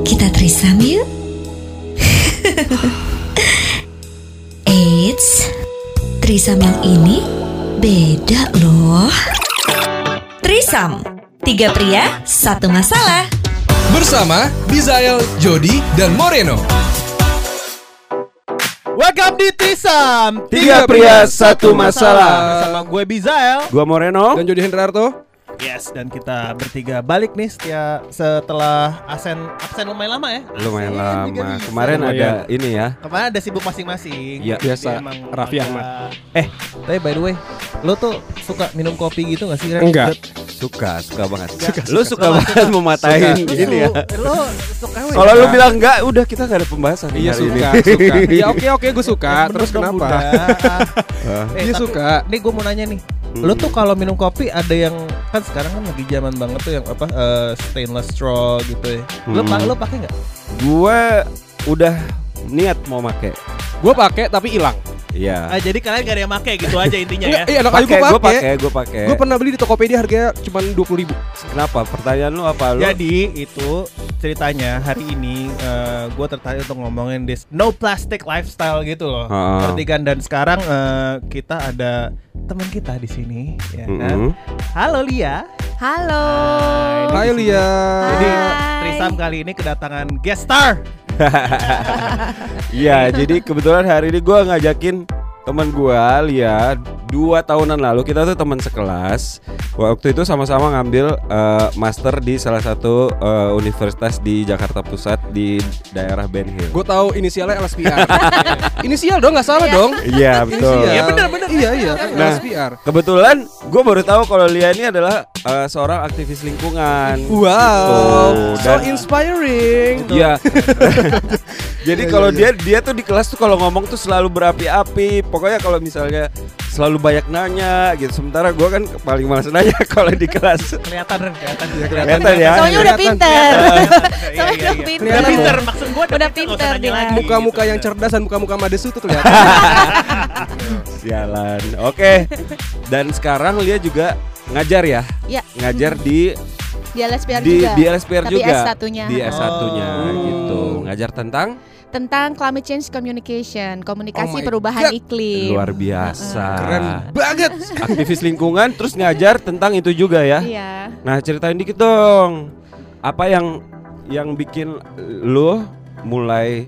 Kita trisam yuk. Eits, trisam yang ini beda loh. Trisam, tiga pria, satu masalah. Bersama Bizael, Jody, dan Moreno. Welcome di Trisam Tiga pria, satu masalah. Bersama gue Bizael Gua Moreno. Dan Jody Hendrarto. Yes dan kita bertiga balik nih setia, setelah absen absen lumayan lama ya Lumayan Absen lama. Kemarin ada ini ya. Kemarin ada sibuk masing-masing Iya. Jadi Biasa, Raffi Ahmad. Eh tapi by the way Lo tuh suka minum kopi gitu gak sih Ren? Enggak. Suka, suka banget. Suka, lu suka, banget mematahin Lu ini ya. Lo suka weh. Kalau lu bilang enggak, udah kita gak ada pembahasan nih Iya suka, ini. suka. Iya oke oke gue suka. Terus kenapa? Eh, tapi- suka. Nih gue mau nanya nih Hmm. Lu tuh kalau minum kopi ada yang kan sekarang kan lagi zaman banget tuh yang apa eh, stainless straw gitu ya. Hmm. pa- lu pakai nggak? Gue udah niat mau make. Gue pakai tapi hilang. Iya. Ah, jadi kalian gak ada yang pakai gitu aja intinya Enggak, ya. iya aja Pakai, gue pakai. gue pakai. Gue pernah beli di Tokopedia harganya cuma dua puluh ribu. Kenapa? Pertanyaan lu apa lu? Jadi itu ceritanya hari ini gue tertarik untuk ngomongin this no plastic lifestyle gitu loh. Heeh. Ngerti kan? Dan sekarang eh, kita ada teman kita di sini, ya kan? Mm-mm. Halo Lia. Halo. Hai, Hai Lia. Jadi Hai. Trisam kali ini kedatangan guest star. Iya, jadi kebetulan hari ini gua ngajakin teman gua Lia dua tahunan lalu kita tuh teman sekelas waktu itu sama-sama ngambil eh, master di salah satu eh, universitas di Jakarta Pusat di daerah Ben Hill. Gue tahu inisialnya LSPR. Inisial dong nggak salah dong. Iya betul. Inisial. Iya, bener, bener. Iya iya. Nah. LSPR. Kebetulan gue baru tahu kalau Lia ini adalah eh, seorang aktivis lingkungan. Wow. Gitu. So inspiring. Iya. Jadi Iya, kalau iya, dia dia tuh di kelas tuh kalau ngomong tuh selalu berapi-api. Pokoknya kalau misalnya selalu banyak nanya gitu. Sementara gua kan paling malas nanya kalau di kelas. Kelihatan kelihatan. Iya, Kelihatan ya. Soalnya udah pinter. Iya, Soalnya iya, udah iya. pinter. Udah pinter maksud gue Udah pinter dia. Muka-muka yang cerdas dan muka-muka madesu tuh kelihatan. Sialan. Oke. Dan sekarang Lia juga ngajar ya. Ya. Ngajar di Di LSPR di juga. di LSPR Tapi juga. S1-nya. Di S1-nya Oh. gitu. Ngajar tentang Tentang climate change communication, komunikasi Oh perubahan God. iklim. luar biasa. Keren banget. Aktivis lingkungan terus ngajar tentang itu juga ya. Iya. Nah, ceritain dikit dong. Apa yang yang bikin lu mulai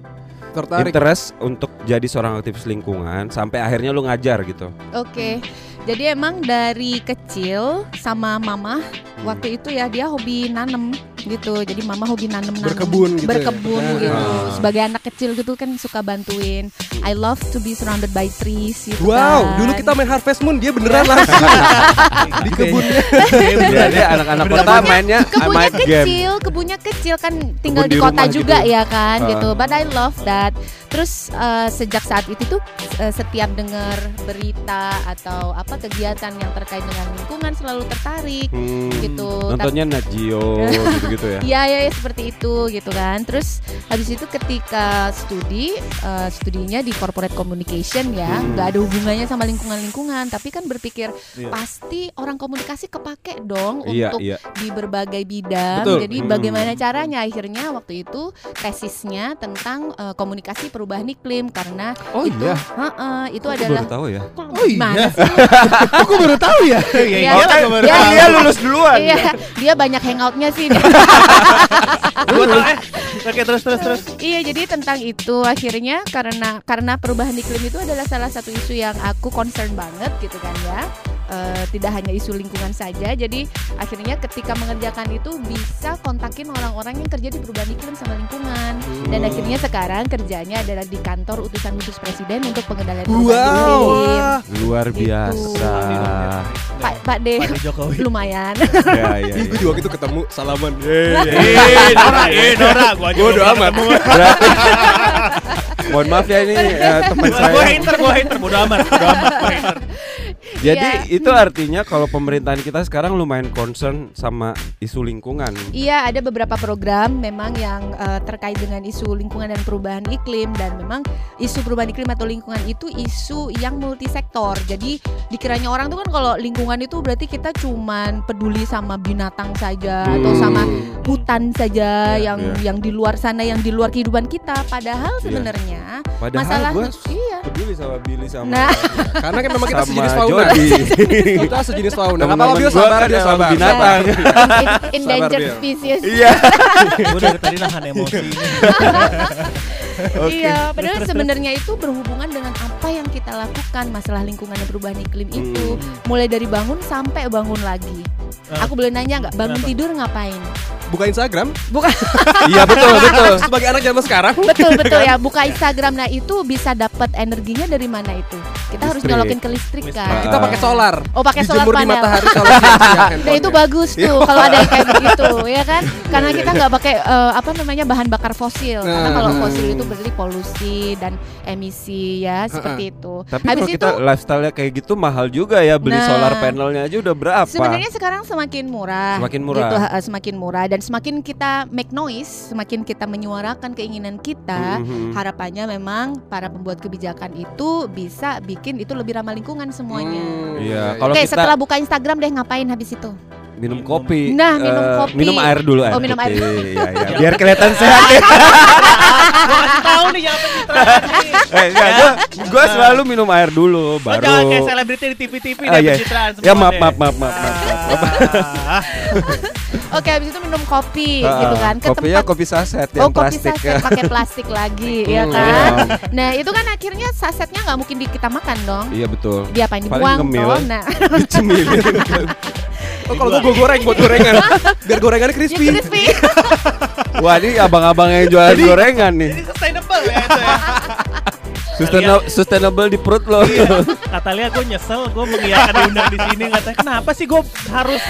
Tertarik. interest untuk jadi seorang aktivis lingkungan sampai akhirnya lu ngajar gitu? Oke. Jadi emang dari kecil sama mama waktu itu ya dia hobi nanem gitu. Jadi mama hobi nanem nanem Berkebun gitu ya? Berkebun Ah. gitu. Ah. Sebagai anak kecil gitu kan suka bantuin. I love to be surrounded by trees gitu Wow, kan. dulu kita main Harvest Moon dia beneran langsung di kebunnya. Iya, dia anak-anak kota mainnya kebunnya main game. kecil, kebunnya kecil kan tinggal Kebun di, di kota juga gitu. ya kan Ah. gitu. But I love that. Terus eh, sejak saat itu tuh eh, setiap dengar berita atau apa kegiatan yang terkait dengan lingkungan selalu tertarik. Hmm, Gitu. Nontonnya Nat Geo gitu-gitu ya. Iya ya seperti itu gitu kan. Terus habis itu ketika studi eh, studinya di corporate communication ya, Hmm. nggak ada hubungannya sama lingkungan-lingkungan, tapi kan berpikir Iya. pasti orang komunikasi kepake dong Iya, untuk iya. di berbagai bidang. Betul. Jadi Hmm. bagaimana caranya? Akhirnya waktu itu tesisnya tentang eh, komunikasi perubahan iklim karena Oh itu iya. heeh, itu Aku adalah baru tahu ya. Oh iya. Aku baru tahu ya. Iya, Iya. iya, Oh, lah, kan Iya, tahu. dia lulus duluan. Iya, dia banyak hangoutnya sih. Eh. Oke, terus terus terus. Iya, jadi tentang itu akhirnya karena karena perubahan iklim itu adalah salah satu isu yang aku concern banget gitu kan ya. Eh, tidak hanya isu lingkungan saja, jadi akhirnya ketika mengerjakan itu bisa kontakin orang-orang yang kerja di perubahan iklim sama lingkungan. Dan Hmm. akhirnya sekarang kerjanya adalah di kantor utusan khusus presiden untuk pengendalian perubahan Wow. iklim. Luar Gitu. biasa. Pak Pak De Pak Jokowi. lumayan. ya, ya, ya. gue juga gitu ketemu salaman. Eh, Nora, eh, gua aja Bodo belum amat. Berarti Mohon maaf ya ini eh, teman Gua gua saya. hater, gua hater, bodo amat, bodo amat, gua hater. Jadi itu artinya kalau pemerintahan kita sekarang lumayan concern sama isu lingkungan. Iya, ada beberapa program memang yang eh, terkait dengan isu lingkungan dan perubahan iklim dan memang isu perubahan iklim atau lingkungan itu isu yang multisektor. Jadi dikiranya orang tuh kan kalau lingkungan itu berarti kita cuman peduli sama binatang saja atau Hmm. sama hutan saja Iya, yang iya. yang di luar sana yang di luar kehidupan kita. Padahal sebenarnya Padahal masalah gue iya. peduli sama Billy sama Nah. Karena kan memang kita sama sejenis fauna. Jody. kita sejenis fauna. Gak Teman-teman apa-apa Bil, gua sabar emang sabar. binatang. En- endangered species. Iya. Gue dari tadi nahan emosi ini. Iya, padahal sebenarnya itu berhubungan dengan apa yang kita lakukan masalah lingkungan dan perubahan iklim itu. Mulai dari bangun sampai bangun lagi. Eh, Aku boleh nanya nggak? Bangun kenapa? tidur ngapain? Buka Instagram Buka Iya betul betul. sebagai anak zaman sekarang. betul betul ya. Buka Instagram. Nah itu bisa dapat energinya dari mana itu? Kita harus Listrik. nyolokin ke listrik Listrik. kan. Kita pakai solar. Oh pakai solar Dijemur di panel. matahari Nah itu bagus tuh kalau ada yang kayak begitu ya kan karena kita nggak pakai eh, apa namanya bahan bakar fosil karena Nah, kalau fosil itu berarti polusi dan emisi ya seperti itu. Tapi Habis kalau itu kita lifestyle-nya kayak gitu mahal juga ya beli Nah. solar panelnya aja udah berapa? Sebenarnya sekarang semakin murah. Semakin murah. Gitu, semakin murah dan semakin kita make noise, semakin kita menyuarakan keinginan kita, Mhm. harapannya memang para pembuat kebijakan itu bisa bikin itu lebih ramah lingkungan semuanya. Hmm, Iya, kalau Oke, kita setelah buka Instagram deh ngapain habis itu? minum kopi. Nah, minum eh, kopi. Minum air dulu air. Oh, minum air putih. Iya, iya. Biar kelihatan sehat ya. Tahu nih nih. eh, enggak, gua, gua selalu minum air dulu baru. jangan kayak selebriti di TV-TV Ah, dan iya. pencitraan semua Ya maaf deh. maaf maaf maaf. maaf. Ah, Oke, habis itu minum kopi Ah, gitu kan ke Kopinya tempat kopi saset Oh yang kopi plastik saset ya. pakai plastik lagi ya kan. iya. Nah itu kan akhirnya sasetnya nggak mungkin di- kita makan dong. Iya betul. Diapain Paling dibuang ngemil. toh. Nah Cemilin. Oh kalau gua goreng buat gorengan. Biar gorengannya ya crispy. crispy. Wah ini abang-abang yang jualan gorengan nih. Jadi sustainable ya itu ya. Sustainable, sustainable di perut lo. Kata Lia gue nyesel gue mengiyakan diundang di sini katanya kenapa sih gue harus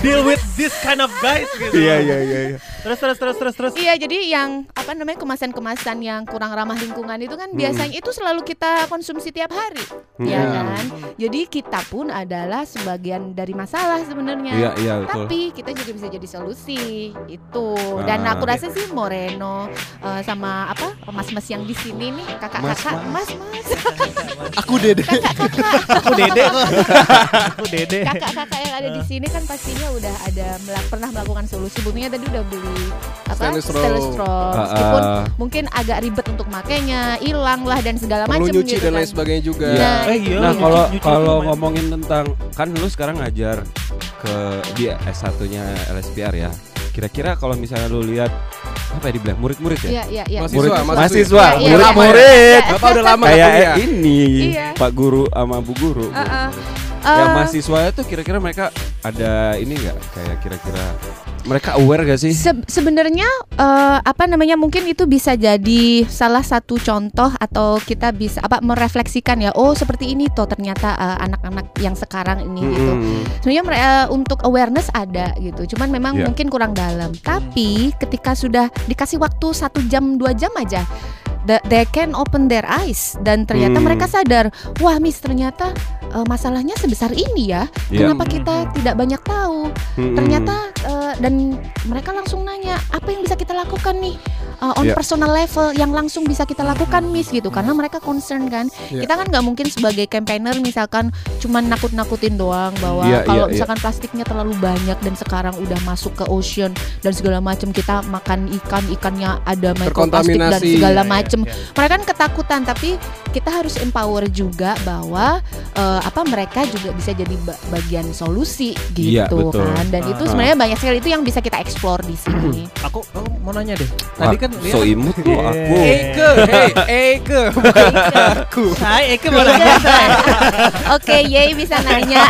deal with this kind of guys gitu. Iya iya iya. iya. Terus terus terus terus terus. Iya jadi yang apa namanya kemasan-kemasan yang kurang ramah lingkungan itu Hmm. kan biasanya itu selalu kita konsumsi tiap hari, ya Hmm. kan. Jadi kita pun adalah sebagian dari masalah sebenarnya. Iya iya betul. Tapi kita juga bisa jadi solusi itu. Dan Ah. aku rasa sih Moreno eh, sama apa mas-mas yang di sini nih kakak-kakak, mas-mas, Aku dede. Aku dede. Aku dede. kakak-kakak yang ada di sini kan pastinya udah ada melak- pernah melakukan solusi. Buktinya tadi udah beli apa Stainless straw. straw. Ah, Meskipun ah. mungkin agak ribet untuk makainya, hilang lah dan segala macam nyuci gitu dan kan. lain sebagainya juga. Iya. Nah, Eh iya. Nah nyuci- kalau nyuci kalau ngomongin tentang kan lu sekarang ngajar ke di S1-nya LSPR ya. Kira-kira kalau misalnya lu lihat apa ya dibilang murid-murid ya? Iya, iya, iya. Mahasiswa, Murid, mahasiswa. mahasiswa, Iya, iya, murid-murid. iya. Bapak udah lama Kayak ini Iya. Pak Guru sama Bu Guru. Uh-uh. Yang Eh, mahasiswa itu kira-kira mereka ada ini nggak kayak kira-kira mereka aware gak sih? Se- sebenarnya eh, apa namanya mungkin itu bisa jadi salah satu contoh atau kita bisa apa merefleksikan ya oh seperti ini toh ternyata eh, anak-anak yang sekarang ini gitu Mm-mm. sebenarnya eh, untuk awareness ada gitu cuman memang Iya. mungkin kurang dalam tapi ketika sudah dikasih waktu satu jam dua jam aja the- they can open their eyes dan ternyata Hmm. mereka sadar wah miss ternyata eh, masalahnya sebesar ini ya Iya. kenapa kita tidak banyak tahu Mm-mm. ternyata eh, dan mereka langsung nanya apa yang bisa kita lakukan nih eh, on Iya. personal level yang langsung bisa kita lakukan miss gitu karena mereka concern kan Iya. kita kan nggak mungkin sebagai campaigner misalkan cuman nakut-nakutin doang bahwa Iya, kalau iya. misalkan plastiknya terlalu banyak dan sekarang udah masuk ke ocean dan segala macam kita makan ikan ikannya ada mikroplastik dan segala macam iya, iya. mereka kan ketakutan tapi kita harus empower juga bahwa eh, apa mereka juga bisa jadi ba- bagian solusi gitu Iya, betul. kan dan itu Ah. sebenarnya banyak sekali itu yang bisa kita explore di sini. Aku aku mau nanya deh. Wah, Tadi kan so imut lu Iya. aku. Eike, hey, Eike, bukan aku. Hai, Eke boleh. Oke, Yey bisa nanya.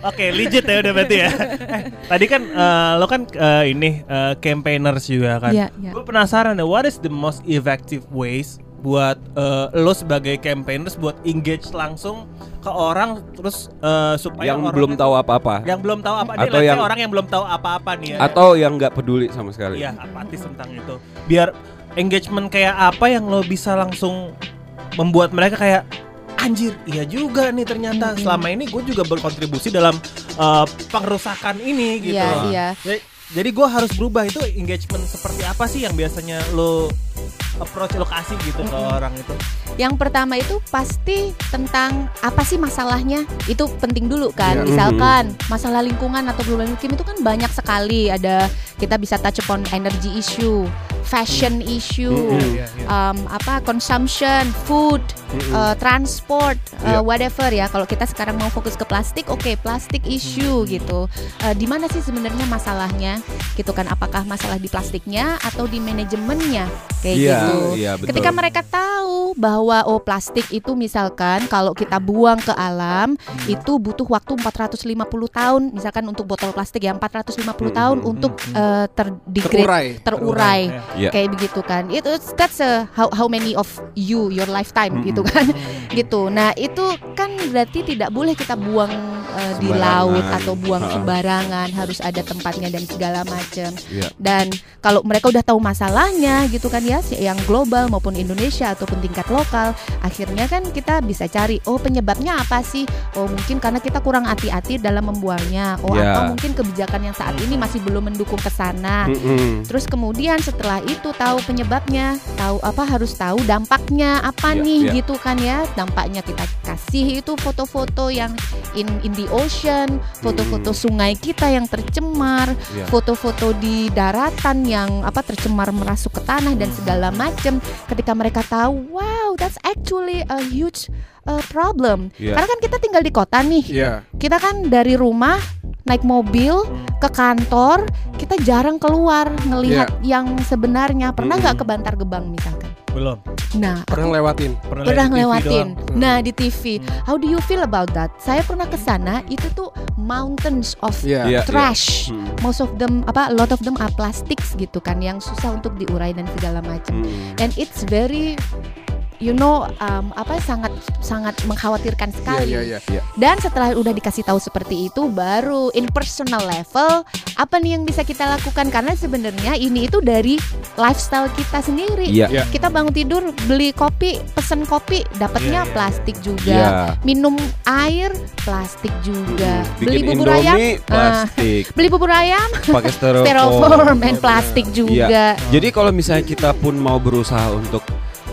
Oke, legit ya udah berarti ya. Eh, tadi kan eh, lo kan eh, ini eh, campaigners juga kan. Iya, iya. Gue penasaran deh, what is the most effective ways buat eh, lo sebagai campaigners buat engage langsung ke orang terus eh, supaya Yang orang belum tahu apa-apa yang belum tahu apa Atau Atau yang orang yang belum tahu apa-apa nih ya. atau yang nggak peduli sama sekali. Iya, apatis tentang itu. Biar engagement kayak apa yang lo bisa langsung membuat mereka kayak anjir iya juga nih ternyata selama ini gue juga berkontribusi dalam uh, pengerusakan ini gitu Iya, loh. iya. Jadi, jadi gue harus berubah itu engagement seperti apa sih yang biasanya lo approach lo kasih gitu ke orang itu Yang pertama itu pasti tentang apa sih masalahnya itu penting dulu kan. Iya. Misalkan masalah lingkungan atau global iklim itu kan banyak sekali. Ada kita bisa touch upon energy issue, fashion issue, Mhm. Iya, iya. um, apa consumption, food, Mm-mm. uh, transport, uh, Iya. whatever ya. Kalau kita sekarang mau fokus ke plastik, oke plastik issue gitu. Uh, di mana sih sebenarnya masalahnya? Gitu kan? Apakah masalah di plastiknya atau di manajemennya? Kayak Iya, gitu. iya, betul. Ketika mereka tahu bahwa oh plastik itu misalkan kalau kita buang ke alam Hmm. itu butuh waktu 450 tahun, misalkan untuk botol plastik ya 450 tahun Hmm, untuk hmm, uh, terdegrade, Terurai. terurai. Iya. kayak begitu kan itu that's a, how how many of you your lifetime Mm-mm. gitu kan gitu nah itu kan berarti tidak boleh kita buang uh, di laut atau buang Ha. sembarangan harus ada tempatnya dan segala macam Iya. dan kalau mereka udah tahu masalahnya gitu kan ya si- yang global maupun Indonesia ataupun tingkat lokal akhirnya kan kita bisa cari oh penyebabnya apa sih oh mungkin karena kita kurang hati-hati dalam membuangnya oh Ya. atau mungkin kebijakan yang saat ini masih belum mendukung ke sana Mm-mm. Terus kemudian setelah itu tahu penyebabnya, tahu apa harus tahu dampaknya apa Iya, nih iya. gitu kan ya. Dampaknya kita kasih itu foto-foto yang in in the ocean, foto-foto sungai kita yang tercemar, Iya. foto-foto di daratan yang apa tercemar merasuk ke tanah dan segala macam. Ketika mereka tahu, wow, that's actually a huge uh, problem. Iya. Karena kan kita tinggal di kota nih Iya. kita kan dari rumah naik mobil ke kantor kita jarang keluar ngelihat yang sebenarnya pernah nggak ke Bantar Gebang misalkan belum nah Pernah ngelewatin. pernah, pernah TV ngelewatin doang. nah di TV how do you feel about that saya pernah ke sana itu tuh mountains of Iya. Iya, trash Mm. most of them apa a lot of them are plastics gitu kan yang susah untuk diurai dan segala macam Mm. and it's very you know um, apa sangat sangat mengkhawatirkan sekali Iya, iya, iya. dan setelah udah dikasih tahu seperti itu, baru in personal level apa nih yang bisa kita lakukan karena sebenarnya ini itu dari lifestyle kita sendiri. Iya. Iya. Kita bangun tidur beli kopi, pesen kopi, dapatnya Iya, iya, plastik juga. Iya. Minum air plastik juga. Mm. Beli Bikin bubur ayam, Indomie plastik, beli bubur ayam pakai styrofoam. styrofoam and plastik juga. Jadi kalau misalnya kita pun mau berusaha untuk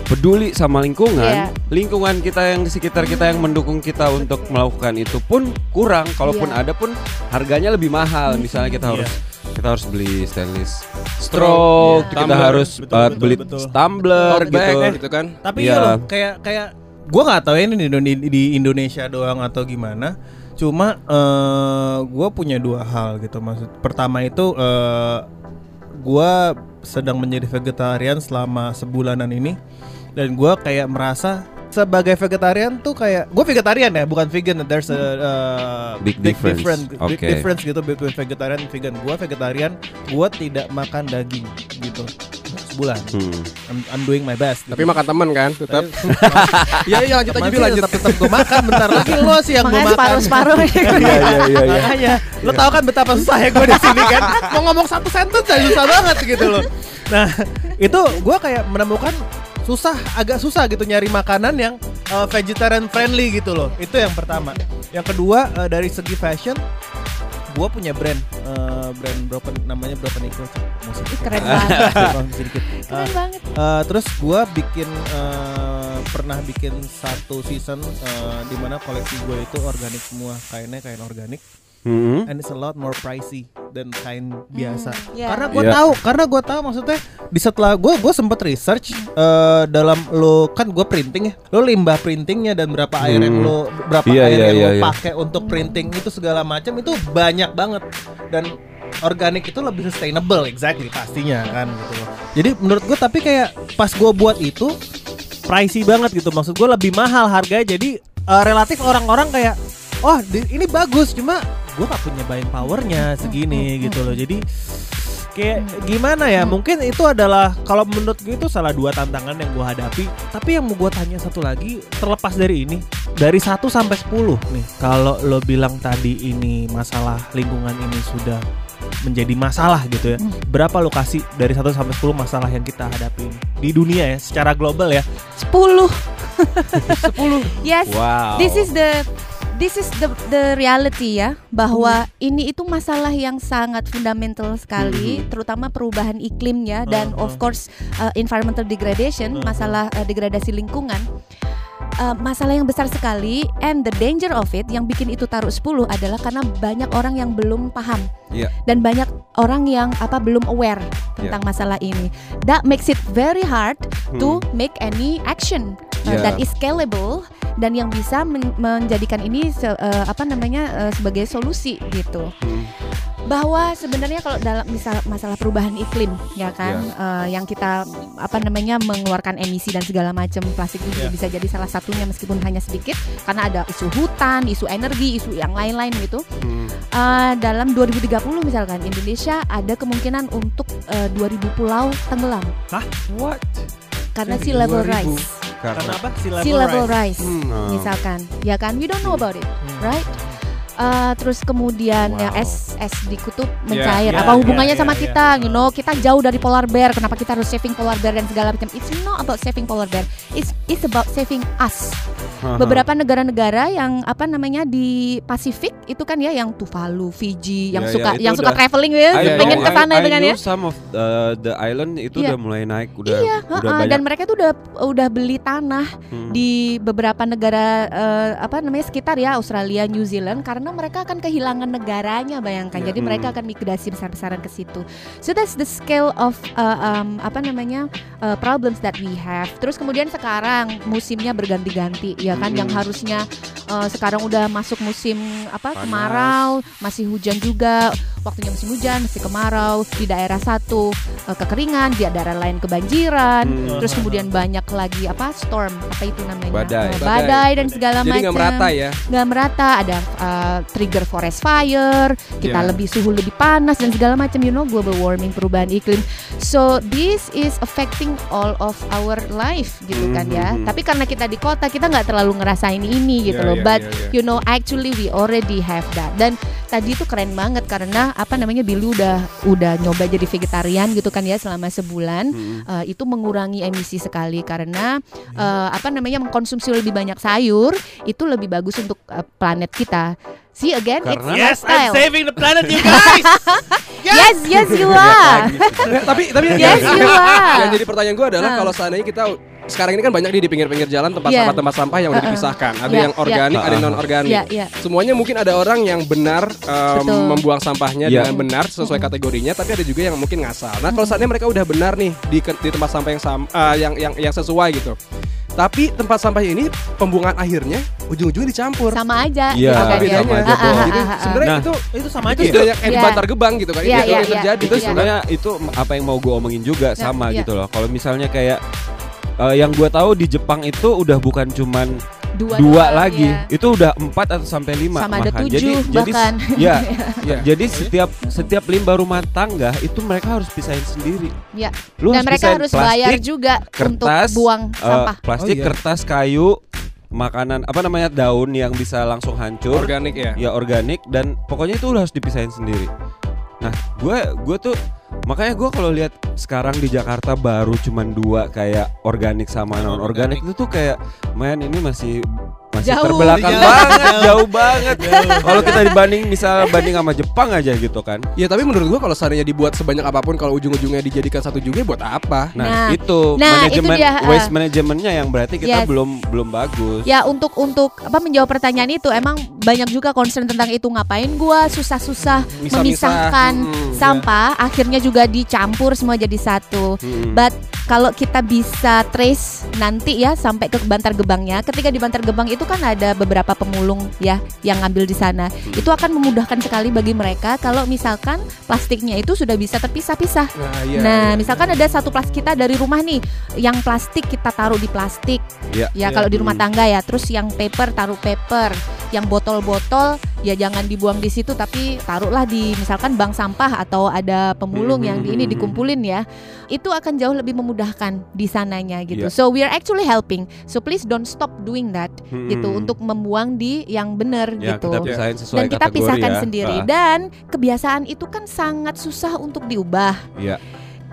peduli sama lingkungan, Iya. lingkungan kita yang di sekitar kita yang mendukung kita untuk melakukan itu pun kurang. Kalaupun Iya. ada pun harganya lebih mahal. Misalnya kita Iya. harus kita harus beli stainless Straw, straw, iya. kita Tumbler. harus Betul, uh, betul, beli betul. tumbler bag, gitu. gitu kan. Tapi Iya. ya loh, kayak kayak gua nggak tahu ya ini di, di Indonesia doang atau gimana. Cuma eh gue punya dua hal gitu maksud. Pertama itu eh gua sedang menjadi vegetarian selama sebulanan ini dan gua kayak merasa sebagai vegetarian tuh kayak gue vegetarian ya bukan vegan there's a uh, Big difference. different big Oke. difference gitu between vegetarian and vegan gue vegetarian gue tidak makan daging gitu sebulan Hmm. I'm, I'm doing my best Tapi makan temen kan, tetap. Iya, iya lanjut aja, lanjut. Tetap, tetap gue makan bentar lagi lo sih yang gue makan. separuh-separuh Iya iya iya iya. Makanya lo tau kan betapa susah ya gue di sini kan. Mau ngomong satu sentence aja susah banget gitu loh. Nah itu gue kayak menemukan susah agak susah gitu nyari makanan yang uh, vegetarian friendly gitu loh. Itu yang pertama. Yang kedua uh, dari segi fashion gue punya brand uh, brand broken namanya broken musik Ih, keren banget. sedikit Keren Uh, banget. Uh, terus gua bikin uh, pernah bikin satu season uh, di mana koleksi gue itu organik semua kainnya kain organik Hmm. and it's a lot more pricey dan kain biasa iya. karena gue Iya. tahu karena gue tahu maksudnya di setelah gue gue sempet research uh, dalam lo kan gue printing ya lo limbah printingnya dan berapa air yang Hmm. lo berapa Iya, air iya, yang iya, lo iya. pakai untuk printing itu segala macam itu banyak banget dan organik itu lebih sustainable exactly pastinya kan gitu loh jadi menurut gue tapi kayak pas gue buat itu pricey banget gitu maksud gue lebih mahal harganya jadi uh, relatif orang-orang kayak oh di- ini bagus cuma gue gak punya buying powernya segini gitu loh. Jadi kayak gimana ya? Mungkin itu adalah kalau menurut gue itu salah dua tantangan yang gue hadapi. Tapi yang mau gue tanya satu lagi terlepas dari ini dari 1 sampai 10 nih kalau lo bilang tadi ini masalah lingkungan ini sudah menjadi masalah gitu ya Hmm. berapa lo kasih dari 1 sampai 10 masalah yang kita hadapi ini? Di dunia ya secara global ya. 10 10. Yes. Wow. This is the this is the the reality ya bahwa ini itu masalah yang sangat fundamental sekali Mhm. terutama perubahan iklimnya dan Mhm. of course uh, environmental degradation Mhm. masalah uh, degradasi lingkungan Uh, masalah yang besar sekali and the danger of it yang bikin itu taruh 10 adalah karena banyak orang yang belum paham Iya. dan banyak orang yang apa belum aware tentang masalah ini that makes it very hard to make any action Yeah. that is scalable dan yang bisa men- menjadikan ini se- uh, apa namanya uh, sebagai solusi gitu Hmm. bahwa sebenarnya kalau dalam misal masalah perubahan iklim ya kan uh, yang kita apa namanya mengeluarkan emisi dan segala macam plastik itu Yeah. bisa jadi salah satunya meskipun hanya sedikit karena ada isu hutan isu energi isu yang lain-lain gitu Hmm. Uh, dalam 2030 misalkan Indonesia ada kemungkinan untuk uh, 2000 pulau tenggelam What? karena sea level 2000. rise Karena Karena apa? Sea sea level rise Hmm. misalkan ya kan we don't know about it Hmm. right Uh, terus kemudian Wow. yang es es di kutub Yeah, mencair. yeah, apa hubungannya yeah, sama yeah, kita yeah. you know? Kita jauh dari polar bear kenapa kita harus saving polar bear dan segala macam? It's not about saving polar bear. It's it's about saving us. Beberapa negara-negara yang apa namanya di Pasifik itu kan ya yang Tuvalu Fiji yang Ya, suka ya, itu yang suka udah- traveling ya pengen ke sana dengan ya. some of uh, the island itu Iya. udah mulai naik udah Iya, udah banyak. dan mereka tuh udah udah beli tanah Hmm. di beberapa negara eh, apa namanya sekitar ya Australia, New Zealand karena mereka akan kehilangan negaranya bayangkan. Iya. Jadi mereka akan migrasi besar-besaran ke situ. So that's the scale of uh, um, apa namanya uh, problems that we have. Terus kemudian sekarang musimnya berganti-ganti ya kan Hmm. yang harusnya uh, sekarang udah masuk musim apa Panas. kemarau, masih hujan juga. Waktunya musim hujan, masih kemarau di daerah satu uh, kekeringan, di daerah lain kebanjiran. Hmm. Terus kemudian banyak lagi apa storm apa itu namanya Badai. Badai. badai dan segala Jadi macam nggak merata ya. nggak merata ada uh, trigger forest fire kita Ya. lebih suhu lebih panas dan segala macam you know global warming perubahan iklim so this is affecting all of our life gitu kan ya Mhm. tapi karena kita di kota kita nggak terlalu ngerasain ini gitu Ya, loh ya, but ya, ya. you know actually we already have that dan tadi itu keren banget karena apa namanya Billy udah udah nyoba jadi vegetarian gitu kan ya selama sebulan Hmm. Uh, itu mengurangi emisi sekali karena uh, apa namanya mengkonsumsi lebih banyak sayur itu lebih bagus untuk uh, planet kita. See again, Karena- it's Yes, I'm lifestyle. saving the planet, you guys. Yes, yes you are. Tapi tapi yes you are. yang jadi pertanyaan gue adalah Ah. kalau seandainya kita sekarang ini kan banyak nih di pinggir-pinggir jalan tempat Iya. sampah tempat sampah yang udah Uh-uh. dipisahkan. Ada Iya, yang organik, iya. ada yang non organik. Iya, iya. Semuanya mungkin ada orang yang benar um, Betul. membuang sampahnya Iya. dengan benar sesuai kategorinya, tapi ada juga yang mungkin ngasal. Nah, kalau saatnya mereka udah benar nih di, di tempat sampah yang sam, ah, yang yang yang sesuai gitu. Tapi tempat sampah ini pembuangan akhirnya ujung-ujungnya dicampur. Sama aja Iya, gitu kan ya. bedanya. sama aja, Ah, ah, ah, Jadi ah, sebenarnya Nah. itu itu sama itu aja. sudah yang kayak Iya. di bantar gebang gitu kan. Iya, Itu iya, yang iya. terjadi. itu Iya. sebenarnya itu apa yang mau gue omongin juga Nah, sama gitu loh. Kalau misalnya kayak eh, yang gue tahu di Jepang itu udah bukan cuman Dua, dua lagi, ya. itu udah empat atau sampai lima Sama ada tujuh jadi, jadi bahkan. ya, Iya. jadi setiap setiap limbah rumah tangga itu mereka harus pisahin sendiri. Ya. Lu Dan mereka pisahin harus bayar plastik, juga untuk kertas, buang eh, sampah. plastik, Oh, iya. kertas, kayu, makanan apa namanya daun yang bisa langsung hancur. organik ya. ya organik dan pokoknya itu harus dipisahin sendiri. Nah, gue gue tuh makanya gue kalau lihat sekarang di Jakarta baru cuman dua kayak organik sama non organik itu tuh kayak main ini masih masih Jauh. terbelakang Jauh. banget, Jauh. jauh banget. Kalau kita dibanding misal banding sama Jepang aja gitu kan. Ya tapi menurut gua kalau seandainya dibuat sebanyak apa pun kalau ujung-ujungnya dijadikan satu juga buat apa? Nah, Nah, itu nah, manajemen itu dia, uh. waste manajemennya yang berarti kita Yes. belum belum bagus. Ya untuk untuk apa menjawab pertanyaan itu emang banyak juga concern tentang itu ngapain gua susah-susah memisahkan Mm, sampah akhirnya juga dicampur semua jadi satu. Mm-mm. But kalau kita bisa trace nanti ya sampai ke Bantar Gebangnya, ketika di Bantar Gebang itu kan ada beberapa pemulung ya yang ngambil di sana. Itu akan memudahkan sekali bagi mereka kalau misalkan plastiknya itu sudah bisa terpisah-pisah. Nah, iya. nah, iya. misalkan ada satu plastik kita dari rumah nih, yang plastik kita taruh di plastik. Iya. Ya, Iya. kalau di rumah Hmm. tangga ya. Terus yang paper taruh paper, yang botol-botol ya jangan dibuang di situ tapi taruhlah di misalkan bank sampah atau ada pemulung yang di ini Hmm. dikumpulin ya. Itu akan jauh lebih memudahkan di sananya gitu. Iya. So we are actually helping. So please don't stop doing that gitu Mm-mm. untuk membuang di yang benar Hmm. ya, gitu kita sesuai dan kita pisahkan ya. sendiri Ah, dan kebiasaan itu kan sangat susah untuk diubah Iya.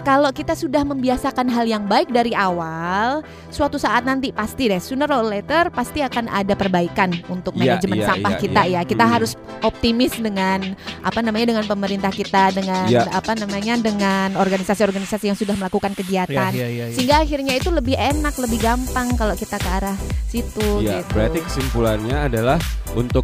Kalau kita sudah membiasakan hal yang baik dari awal, suatu saat nanti pasti deh sooner or later pasti akan ada perbaikan untuk Iya, manajemen iya, sampah iya, kita iya. ya. Kita Hmm. harus optimis dengan apa namanya dengan pemerintah kita dengan Iya. apa namanya dengan organisasi-organisasi yang sudah melakukan kegiatan. Iya, iya. Sehingga akhirnya itu lebih enak, lebih gampang kalau kita ke arah situ Ya, gitu. berarti kesimpulannya adalah untuk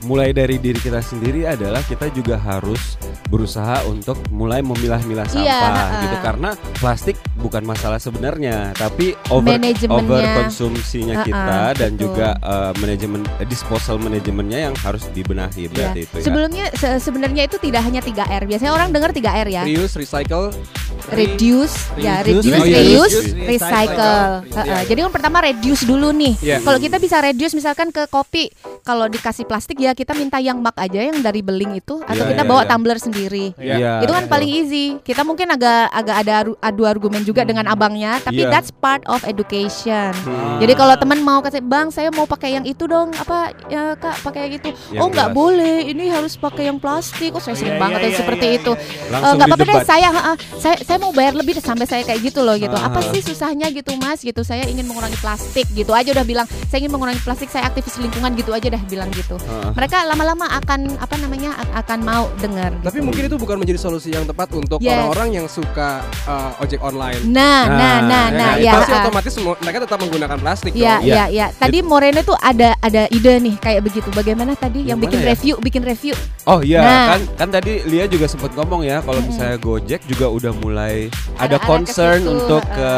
mulai dari diri kita sendiri adalah kita juga harus berusaha untuk mulai memilah-milah sampah Iya, ha-ha. gitu karena plastik bukan masalah sebenarnya tapi over over konsumsinya Ha-ha, kita dan betul. juga eh, manajemen eh, disposal manajemennya yang harus dibenahi Ya. berarti itu ya. Sebelumnya se- sebenarnya itu tidak hanya 3R. Biasanya orang dengar 3R ya. Reuse, recycle, reduce, ya Reduce, reduce, oh iya, reuse, reduce, recycle. recycle. Heeh. Iya. Jadi yang pertama reduce dulu nih. Iya. Kalau kita bisa reduce misalkan ke kopi, kalau dikasih plastik ya kita minta yang mug aja yang dari beling itu, atau Iya, kita iya, bawa iya. tumbler sendiri. Iya, itu kan betul. paling easy. Kita mungkin agak agak ada adu argumen juga dengan abangnya, tapi Iya. that's part of education. Hmm. Jadi kalau teman mau kasih bang, saya mau pakai yang itu dong, apa ya kak pakai yang itu. Yang oh nggak boleh, ini harus pakai yang plastik. Oh saya sering Iya, banget iya, yang iya, seperti iya, itu. iya, iya. Eh, apa-apa deh saya, saya saya mau bayar lebih deh sampai saya kayak gitu loh gitu Ah. apa sih susahnya gitu mas gitu saya ingin mengurangi plastik gitu aja udah bilang saya ingin mengurangi plastik saya aktivis lingkungan gitu aja dah bilang gitu Heeh. mereka lama-lama akan apa namanya akan mau dengar gitu. Tapi mungkin itu bukan menjadi solusi yang tepat untuk Yes. orang-orang yang suka uh, ojek online. nah nah Nah, nah Ya nah ya pasti ha. otomatis mereka tetap menggunakan plastik Iya. Iya. iya. Tadi Moreno tuh ada ada ide nih kayak begitu. Bagaimana tadi yang, Yang bikin ya? review, bikin review. Oh iya Nah. kan kan tadi Lia juga sempat ngomong ya kalau misalnya Gojek juga udah mulai Ada ada concern situ, untuk uh, ke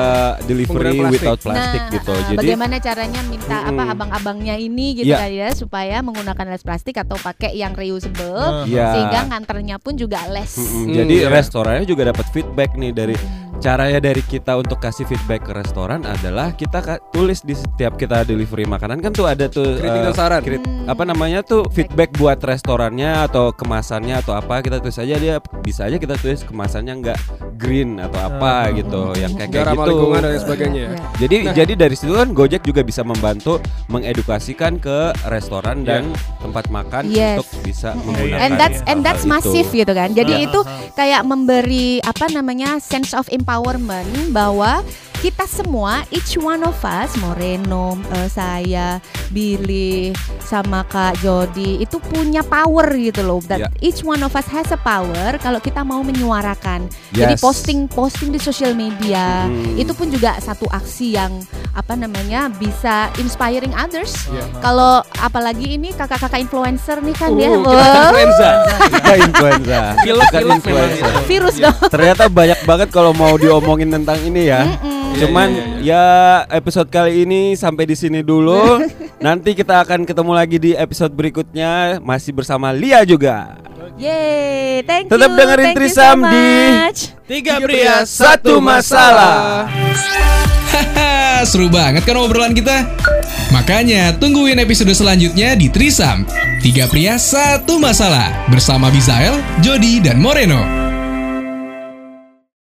delivery plastik. without plastik nah, gitu. uh, Jadi bagaimana caranya minta apa abang-abangnya ini gitu Iya. kan ya supaya menggunakan less plastik atau pakai yang reusable Nah. Iya. sehingga nganternya pun juga less. Mm-mm, Hmm, jadi iya. restorannya juga dapat feedback nih dari Hmm. Caranya dari kita untuk kasih feedback ke restoran adalah kita ka- tulis di setiap kita delivery makanan kan tuh ada tuh Kritik eh, dan saran. krit- Hmm. apa namanya tuh feedback buat restorannya atau kemasannya atau apa kita tulis aja dia bisa aja kita tulis kemasannya nggak green atau apa Hmm. gitu yang kayak ramah gitu. lingkungan dan sebagainya. ya. Iya. Jadi jadi dari situ kan Gojek juga bisa membantu mengedukasikan ke restoran dan tempat makan Yes. untuk bisa Mm-mm. menggunakan And that's and that's massive gitu kan. Jadi Ah, itu kayak memberi apa namanya sense of empowerment bahwa kita semua each one of us Moreno eh, saya Billy sama Kak Jody itu punya power gitu loh that Ya. each one of us has a power kalau kita mau menyuarakan jadi Yes. posting posting di sosial media Hmm. itu pun juga satu aksi yang apa namanya bisa inspiring others Iya. kalau apalagi ini kakak-kakak influencer nih kan ya Uh, kita Wah, influenza. Kita influenza. Pilek, pilek influencer. itu. virus dong Ternyata banyak banget kalau mau diomongin tentang ini ya. Mm-mm. Iya, Cuman iya, iya, ya episode kali ini sampai di sini dulu. Nanti kita akan ketemu lagi di episode berikutnya masih bersama Lia juga. Yeay, thank Tetap you. dengerin thank you Trisam so di- much. Tiga pria, satu masalah. Haha, seru banget kan obrolan kita? Makanya tungguin episode selanjutnya di Trisam. Tiga pria satu masalah bersama Bizael, Jody, dan Moreno.